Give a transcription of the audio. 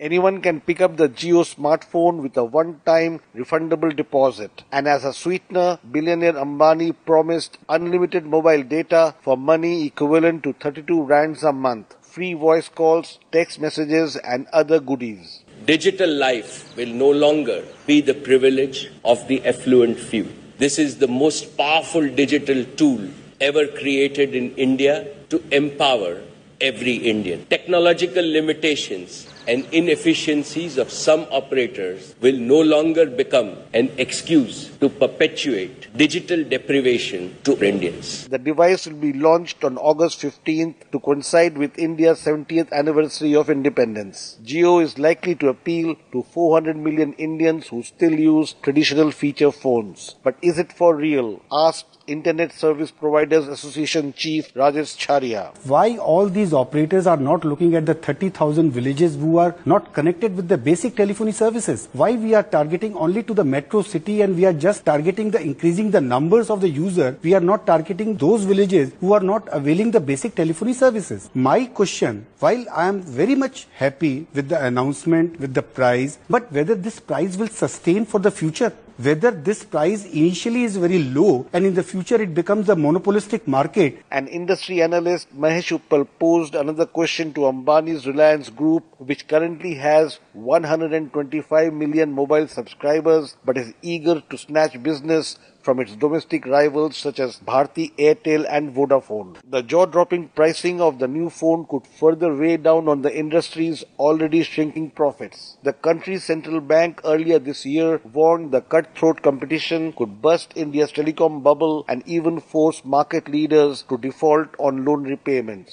Anyone can pick up the Jio smartphone with a one-time refundable deposit. And as a sweetener, billionaire Ambani promised unlimited mobile data for money equivalent to 32 rands a month, free voice calls, text messages and other goodies. Digital life will no longer be the privilege of the affluent few. This is the most powerful digital tool ever created in India to empower every Indian. Technological limitations and inefficiencies of some operators will no longer become an excuse to perpetuate digital deprivation to Indians. The device will be launched on August 15th to coincide with India's 70th anniversary of independence. Jio is likely to appeal to 400 million Indians who still use traditional feature phones. But is it for real? Asked Internet Service Providers Association Chief Rajesh Charia. Why all these operators are not looking at the 30,000 villages who are not connected with the basic telephony services? Why we are targeting only to the metro city and we are just targeting the increasing the numbers of the user? We are not targeting those villages who are not availing the basic telephony services. My question, while I am very much happy with the announcement, with the price, but whether this price will sustain for the future? Whether this price initially is very low and in the future it becomes a monopolistic market. An industry analyst, Mahesh Uppal, posed another question to Ambani's Reliance Group, which currently has 125 million mobile subscribers but is eager to snatch business from its domestic rivals such as Bharti Airtel and Vodafone. The jaw-dropping pricing of the new phone could further weigh down on the industry's already shrinking profits. The country's central bank earlier this year warned the cutthroat competition could burst India's telecom bubble and even force market leaders to default on loan repayments.